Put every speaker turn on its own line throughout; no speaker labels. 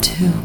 too.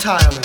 Entirely,